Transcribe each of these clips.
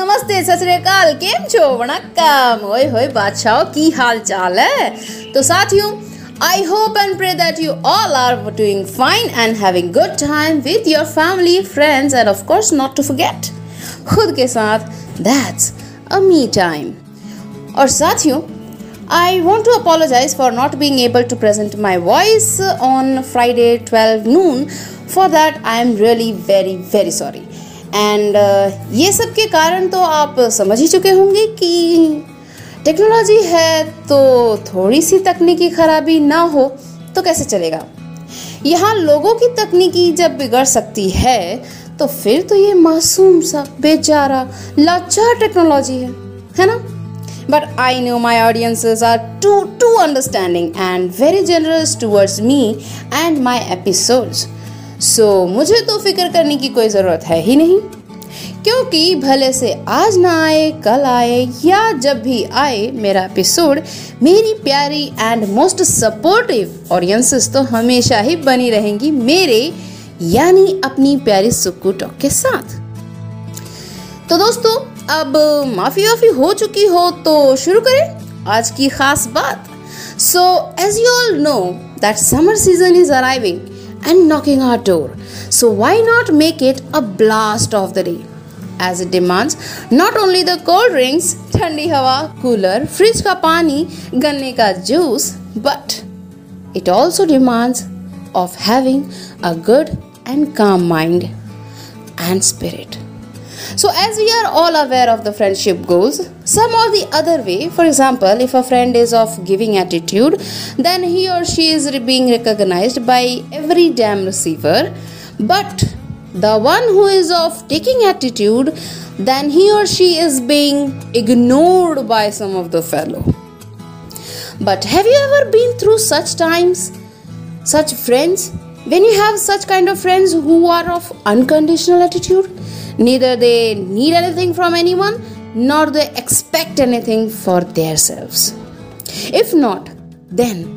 नमस्ते सत श्रीकाल केम छो वणक्कम ओए होए बादशाह की हाल चाल है तो साथियों I hope and pray that you all are doing fine and having good time with your family, friends, and of course, not to forget, खुद के साथ that's a me time. और साथियों I want to apologize for not being able to present my voice on Friday 12 noon. For that, I am really very very sorry. And uh, ये सब के कारण तो आप समझ ही चुके होंगे कि टेक्नोलॉजी है तो थोड़ी सी तकनीकी खराबी ना हो तो कैसे चलेगा? यहाँ लोगों की तकनीकी जब बिगड़ सकती है तो फिर तो ये मासूम सा बेचारा लाचार टेक्नोलॉजी है है ना? But I know my audiences are too too understanding and very generous towards me and my episodes so मुझे तो फ़िक्र करने की कोई ज़रूरत है ही नहीं। क्योंकि भले से आज ना आए, कल आए, या जब भी आए, मेरा एपिसोड मेरी प्यारी एंड मोस्ट सपोर्टिव ऑडियंसेस तो हमेशा ही बनी रहेंगी मेरे, यानी अपनी प्यारी सुक्कू टॉक के साथ। तो दोस्तों, अब माफ़ी वाफी हो चुकी हो तो शुरू करें आज की खास बात। So as you all know that summer season is arriving and knocking our door. So, why not make it a blast of the day? As it demands not only the cold drinks, thandi hawa, cooler, fridge ka pani, ganne ka juice, but it also demands of having a good and calm mind and spirit. So, as we are all aware of the friendship goals, some or the other way, for example, if a friend is of giving attitude, then he or she is being recognized by every damn receiver. But the one who is of taking attitude, then he or she is being ignored by some of the fellow. But have you ever been through such times? Such friends? When you have such kind of friends who are of unconditional attitude? Neither they need anything from anyone, nor they expect anything for themselves. If not, then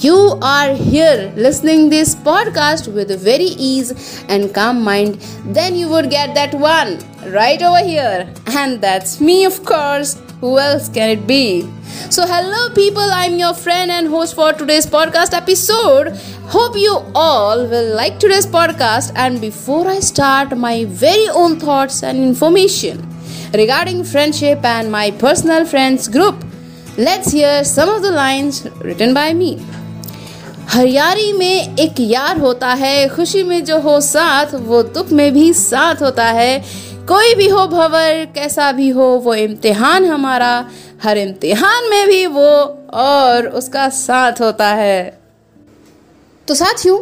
you are here listening this podcast with a very ease and calm mind. Then you would get that one right over here. And that's me of course who else can it be so hello people i'm your friend and host for today's podcast episode Hope you all will like today's podcast. And before I start my very own thoughts and information regarding friendship and my personal friends group, let's hear some of the lines written by me. हरियारी में एक यार होता है खुशी में जो हो साथ वो दुख में भी साथ होता है कोई भी हो भवर, कैसा भी हो, वो इम्तिहान हमारा। हर इम्तिहान में भी वो और उसका साथ होता है। तो साथियों,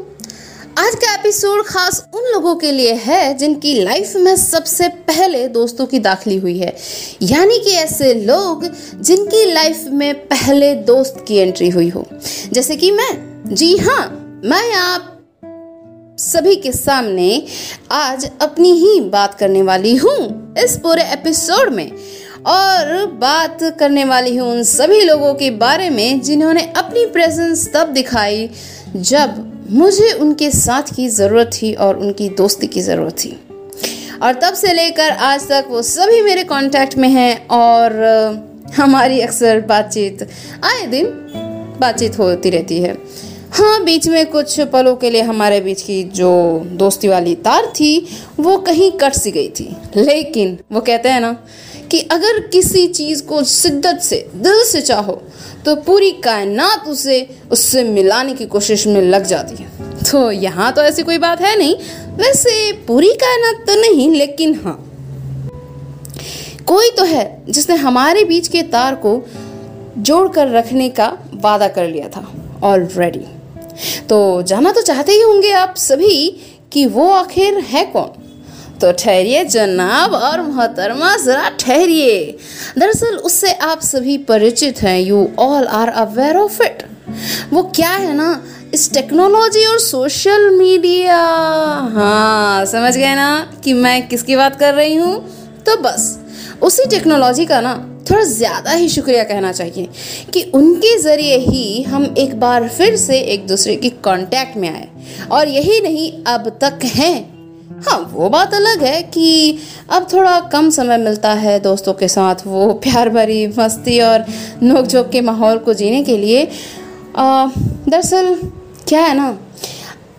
आज का एपिसोड खास उन लोगों के लिए है जिनकी लाइफ में सबसे पहले दोस्तों की दाखिली हुई है। यानी कि ऐसे लोग जिनकी लाइफ में पहले दोस्त की एंट्री हुई हो। जैसे कि मैं। जी हाँ मैं आप सभी के सामने आज अपनी ही बात करने वाली हूँ इस पूरे एपिसोड में। और बात करने वाली हूँ उन सभी लोगों के बारे में जिन्होंने अपनी प्रेजेंस तब दिखाई जब मुझे उनके साथ की ज़रूरत थी और उनकी दोस्ती की ज़रूरत थी। और तब से लेकर आज तक वो सभी मेरे कांटेक्ट में हैं और हमारी अक्सर बातचीत, आए दिन बातचीत होती रहती है। हाँ बीच में कुछ पलों के लिए हमारे बीच की जो दोस्ती वाली तार थी, वो कहीं कट सी गई थी। लेकिन वो कहते हैं ना कि अगर किसी चीज़ को शिद्दत से, दिल से चाहो तो पूरी कायनात उसे, उससे मिलाने की कोशिश में लग जाती है। तो यहाँ तो ऐसी कोई बात है नहीं। वैसे पूरी कायनात तो नहीं, लेकिन हाँ। कोई तो है जिसने हमारे बीच के तार को जोड़ कर रखने का वादा कर लिया था। ऑलरेडी तो जाना तो चाहते ही होंगे आप सभी कि वो आखिर है कौन? तो ठहरिए, जनाब और मोहतरमा, जरा ठहरिए। दरअसल उससे आप सभी परिचित हैं you all are aware of it वो क्या है ना, इस टेक्नोलॉजी और सोशल मीडिया हाँ समझ गए ना कि मैं किसकी बात कर रही हूँ? तो बस। उसी टेक्नोलॉजी का ना थोड़ा ज़्यादा ही शुक्रिया कहना चाहिए कि उनके ज़रिए ही हम एक बार फिर से एक दूसरे की कांटेक्ट में आए। और यही नहीं, अब तक हैं। हाँ वो बात अलग है कि अब थोड़ा कम समय मिलता है दोस्तों के साथ वो प्यार भरी, मस्ती और नोक झोंक के माहौल को जीने के लिए। दरअसल, क्या है ना,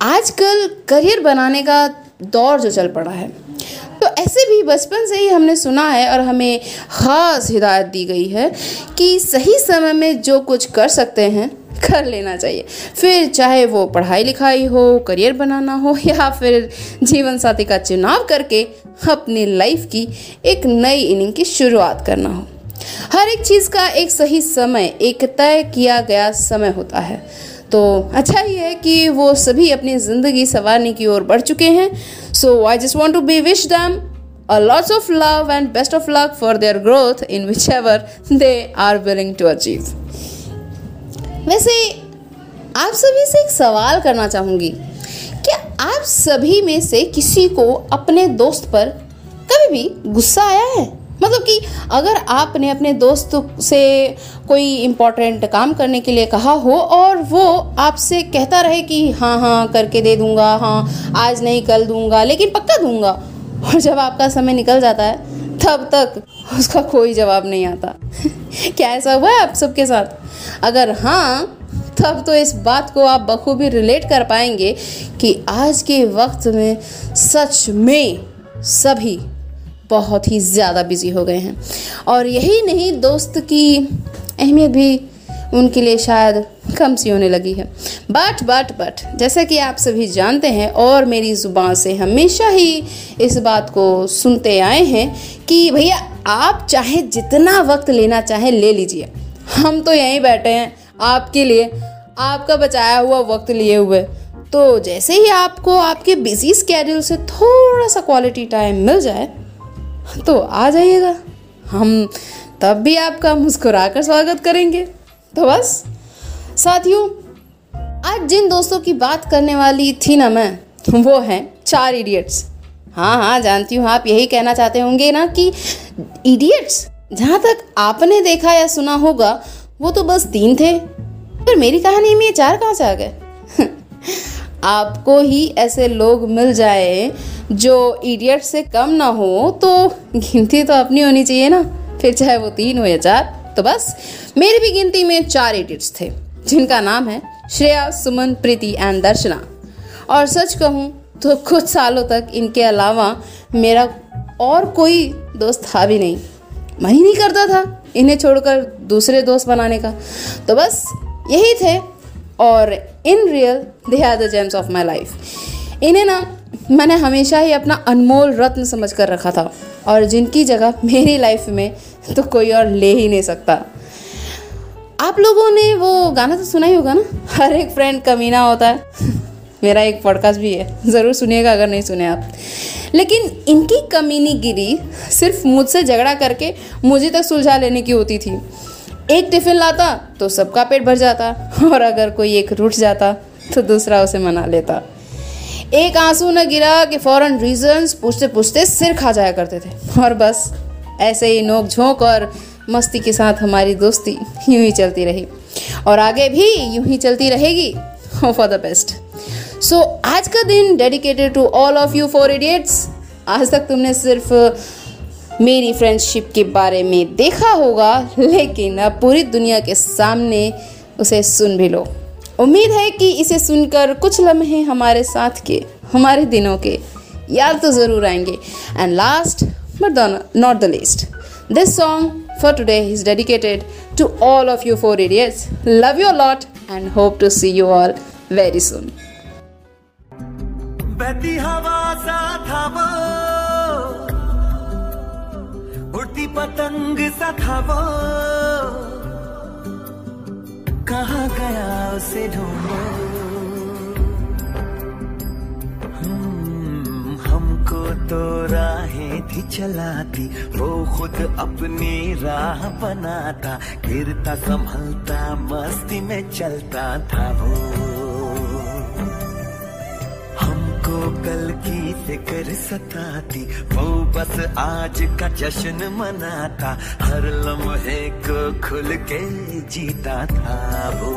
आजकल करियर बनाने का दौर जो चल पड़ा है तो ऐसे भी बचपन से ही हमने सुना है और हमें ख़ास हिदायत दी गई है कि सही समय में जो कुछ कर सकते हैं, कर लेना चाहिए। फिर चाहे वो पढ़ाई लिखाई हो, करियर बनाना हो, या फिर जीवन साथी का चुनाव करके अपनी लाइफ की एक नई इनिंग की शुरुआत करना हो। हर एक चीज़ का एक सही समय, एक तय किया गया समय होता है। तो अच्छा ही है कि वो सभी अपनी ज़िंदगी संवारने की ओर बढ़ चुके हैं। So I just want to be wish them a lots of love and best of luck for their growth in whichever they are willing to achieve. वैसे, आप सभी से एक सवाल करना चाहूँगी। क्या आप सभी में से किसी को अपने दोस्त पर कभी भी गुस्सा आया है? मतलब कि अगर आपने अपने दोस्त से कोई इम्पोर्टेंट काम करने के लिए कहा हो और वो आपसे कहता रहे कि हाँ हाँ करके दे दूँगा हाँ आज नहीं, कल दूँगा, लेकिन पक्का दूँगा, और जब आपका समय निकल जाता है, तब तक उसका कोई जवाब नहीं आता। क्या ऐसा हुआ है आप सबके साथ? अगर हाँ तब तो इस बात को आप बखूबी रिलेट कर पाएँगे कि आज के वक्त में सच में सभी बहुत ही ज़्यादा बिज़ी हो गए हैं। और यही नहीं, दोस्त की अहमियत भी उनके लिए शायद कम सी होने लगी है। बट बट बट जैसा कि आप सभी जानते हैं और मेरी ज़ुबान से हमेशा ही इस बात को सुनते आए हैं कि भैया, आप चाहे जितना वक्त लेना चाहे ले लीजिए। हम तो यहीं बैठे हैं आपके लिए, आपका बचाया हुआ वक्त लिए हुए। तो जैसे ही आपको आपके बिज़ी स्केड्यूल से थोड़ा सा क्वालिटी टाइम मिल जाए तो आ जाइएगा। हम तब भी आपका मुस्कुराकर स्वागत करेंगे। तो बस, साथियों, आज जिन दोस्तों की बात करने वाली थी ना मैं, वो हैं चार इडियट्स हाँ हाँ जानती हूँ, आप यही कहना चाहते होंगे ना कि इडियट्स जहाँ तक आपने देखा या सुना होगा, वो तो बस तीन थे। पर मेरी कहानी में ये चार कहाँ से आ गए? आपको ही ऐसे लोग मिल जाए जो इडियट से कम ना हो तो गिनती तो अपनी होनी चाहिए ना। फिर चाहे वो तीन हो या चार तो बस। मेरी भी गिनती में चार इडियट्स थे, जिनका नाम है श्रेया, सुमन, प्रीति एंड दर्शना। और सच कहूँ तो कुछ सालों तक इनके अलावा मेरा और कोई दोस्त था भी नहीं। मन ही नहीं करता था इन्हें छोड़कर दूसरे दोस्त बनाने का। तो बस, यही थे। और in real they are the gems of my life इन्हें ना, मैंने हमेशा ही अपना अनमोल रत्न समझ कर रखा था। और जिनकी जगह मेरी लाइफ में तो कोई और ले ही नहीं सकता। आप लोगों ने वो गाना तो सुना ही होगा ना? हर एक फ्रेंड कमीना होता है। मेरा एक पॉडकास्ट भी है। ज़रूर सुनिएगा अगर नहीं सुने आप। लेकिन इनकी कमीनी गिरी सिर्फ़ मुझसे झगड़ा करके मुझे तक सुलझा लेने की होती थी। एक टिफ़िन लाता तो सबका पेट भर जाता, और अगर कोई एक रूठ जाता तो दूसरा उसे मना लेता। एक आँसू न गिरा कि फ़ौरन रीजंस पूछते पूछते सिर खा जाया करते थे, और बस ऐसे ही नोक झोंक और मस्ती के साथ हमारी दोस्ती यूँ ही चलती रही, और आगे भी यूँ ही चलती रहेगी। फॉर द बेस्ट सो आज का दिन dedicated to all of you four idiots आज तक तुमने सिर्फ़ मेरी फ्रेंडशिप के बारे में देखा होगा, लेकिन अब पूरी दुनिया के सामने उसे सुन भी लो। उम्मीद है कि इसे सुनकर कुछ लम्हे हमारे साथ के, हमारे दिनों के याद तो ज़रूर आएँगे। And last but not the least this song for today is dedicated to all of you four idiots. Love you a lot and hope to see you all very पतंग सा था वो। कहा गया उसे ढूंढो? हम्म, हमको तो राहें थी चलाती वो खुद अपनी राह बनाता गिरता संभलता मस्ती में चलता था वो। को कल की फ़िक्र सताती, वो बस आज का जश्न मनाता, हर लम्हे को खुल के जीता था वो।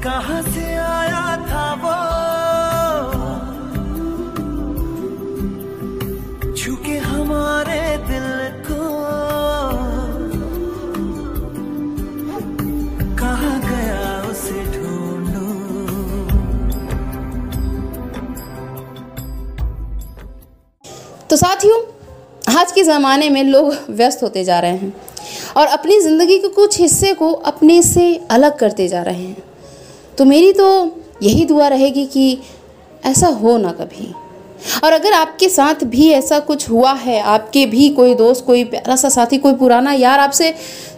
कहा से आया था वो? साथियों, आज के ज़माने में लोग व्यस्त होते जा रहे हैं और अपनी ज़िंदगी के कुछ हिस्से को अपने से अलग करते जा रहे हैं। तो मेरी तो यही दुआ रहेगी कि ऐसा हो ना कभी। और अगर आपके साथ भी ऐसा कुछ हुआ है, आपके भी कोई दोस्त, कोई प्यारा सा साथी, कोई पुराना यार आपसे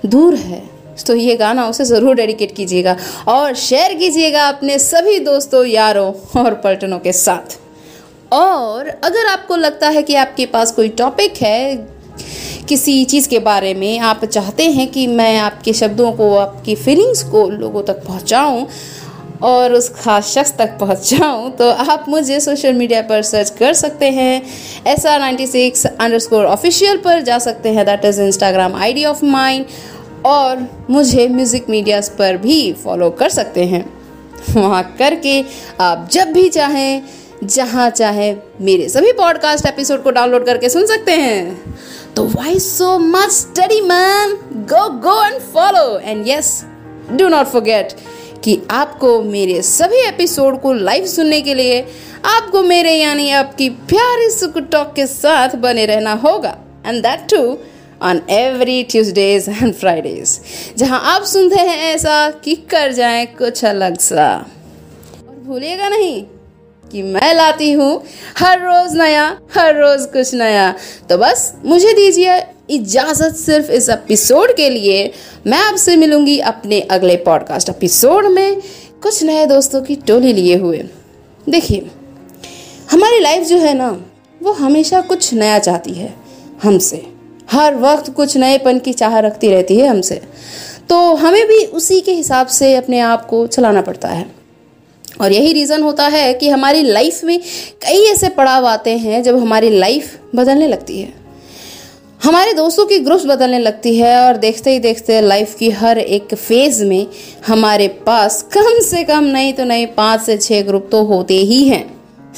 दूर है तो ये गाना उसे ज़रूर डेडिकेट कीजिएगा और शेयर कीजिएगा अपने सभी दोस्तों, यारों और पलटनों के साथ। और अगर आपको लगता है कि आपके पास कोई टॉपिक है किसी चीज़ के बारे में, आप चाहते हैं कि मैं आपके शब्दों को, आपकी फीलिंग्स को लोगों तक पहुंचाऊं और उस खास शख्स तक पहुँच जाऊँ तो आप मुझे सोशल मीडिया पर सर्च कर सकते हैं। S R ninety six underscore official पर जा सकते हैं। That is Instagram I D of mine और मुझे म्यूज़िक मीडियाज़ पर भी फॉलो कर सकते हैं। वहाँ करके आप जब भी चाहें जहाँ चाहे मेरे सभी पॉडकास्ट एपिसोड को डाउनलोड करके सुन सकते हैं। तो why so much study man go go and follow and yes do not forget कि आपको मेरे सभी एपिसोड को लाइव सुनने के लिए आपको मेरे यानी आपकी प्यारी सुख टॉक के साथ बने रहना होगा। And that too on every Tuesdays and Fridays जहाँ आप सुनते हैं ऐसा, कि कर जाए कुछ अलग सा। और भूलिएगा नहीं कि मैं लाती हूँ। हर रोज नया, हर रोज कुछ नया। तो बस मुझे दीजिए इजाज़त सिर्फ़ इस एपिसोड के लिए। मैं आपसे मिलूँगी अपने अगले पॉडकास्ट एपिसोड में कुछ नए दोस्तों की टोली लिए हुए। देखिए, हमारी लाइफ जो है ना, वो हमेशा कुछ नया चाहती है हमसे। हर वक्त कुछ नएपन की चाह रखती रहती है हमसे। तो हमें भी उसी के हिसाब से अपने आप को चलाना पड़ता है। और यही रीज़न होता है कि हमारी लाइफ में कई ऐसे पड़ाव आते हैं जब हमारी लाइफ बदलने लगती है। हमारे दोस्तों की ग्रुप्स बदलने लगती है और देखते ही देखते लाइफ की हर एक फ़ेज़ में हमारे पास कम से कम, नहीं तो नहीं, पाँच से छः ग्रुप तो होते ही हैं,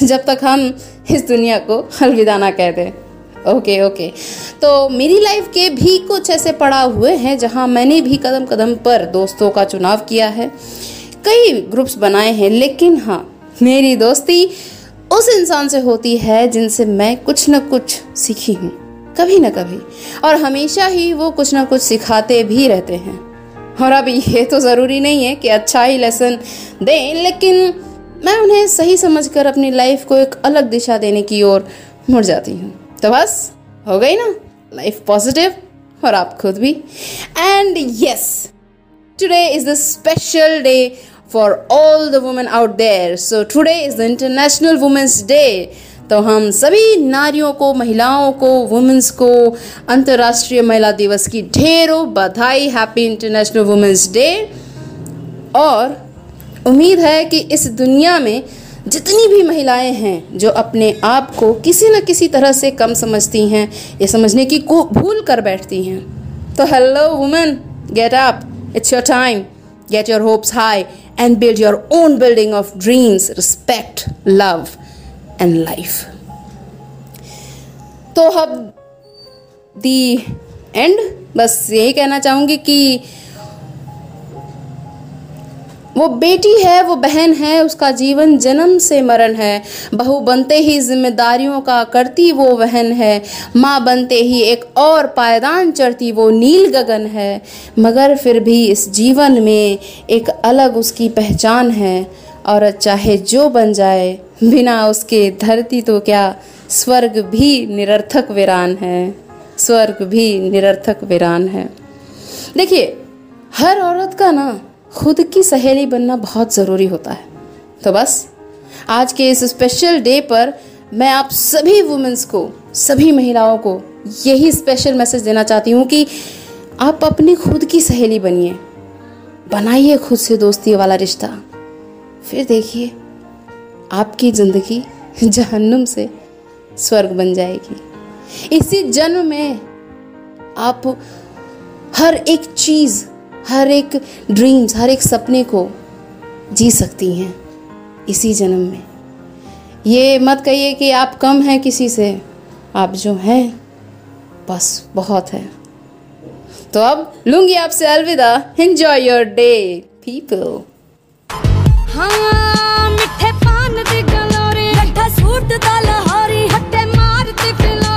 जब तक हम इस दुनिया को अलविदा ना कह दें। ओके ओके तो मेरी लाइफ के भी कुछ ऐसे पड़ा हुए हैं जहाँ मैंने भी कदम कदम पर दोस्तों का चुनाव किया है। कई ग्रुप्स बनाए हैं, लेकिन हाँ मेरी दोस्ती उस इंसान से होती है जिनसे मैं कुछ न कुछ सीखी हूँ, कभी ना कभी। और हमेशा ही वो कुछ ना कुछ सिखाते भी रहते हैं। और अब ये तो ज़रूरी नहीं है कि अच्छा ही लेसन दें, लेकिन मैं उन्हें सही समझकर अपनी लाइफ को एक अलग दिशा देने की ओर मुड़ जाती हूँ। तो बस, हो गई ना? लाइफ पॉजिटिव और आप खुद भी। And yes today is the special day for all the women out there so today is the international women's day तो हम सभी नारियों को, महिलाओं को वुमेंस को, अंतर्राष्ट्रीय महिला दिवस की ढेरों बधाई हैप्पी इंटरनेशनल वुमेंस डे और उम्मीद है कि इस दुनिया में जितनी भी महिलाएँ हैं जो अपने आप को किसी न किसी तरह से कम समझती हैं, या समझने की को भूल कर बैठती हैं। तो hello women get up it's your time get your hopes high and build your own building of dreams respect love and life तो अब दी एंड बस यही कहना चाहूँगी कि वो बेटी है, वो बहन है, उसका जीवन जन्म से मरण है। बहू बनते ही जिम्मेदारियों का करती वो वहन है। माँ बनते ही एक और पायदान चढ़ती वो नील गगन है। मगर फिर भी इस जीवन में एक अलग उसकी पहचान है। औरत चाहे जो बन जाए, बिना उसके धरती तो क्या स्वर्ग भी निरर्थक वीरान है। स्वर्ग भी निरर्थक वीरान है। देखिए, हर औरत का ना खुद की सहेली बनना बहुत ज़रूरी होता है। तो बस, आज के इस स्पेशल डे पर मैं आप सभी वुमेंस को, सभी महिलाओं को यही स्पेशल मैसेज देना चाहती हूँ कि आप अपनी खुद की सहेली बनिए। बनाइए खुद से दोस्ती वाला रिश्ता। फिर देखिए, आपकी ज़िंदगी जहन्नुम से स्वर्ग बन जाएगी। इसी जन्म में आप हर एक चीज़ हर एक ड्रीम्स हर एक सपने को जी सकती हैं इसी जन्म में। ये मत कहिए कि आप कम हैं किसी से, आप जो हैं, बस बहुत है। तो अब लूँगी आपसे अलविदा। एंजॉय योर डे पीपल हाँ सूट दा लहारी, हट्टे मारते फिलो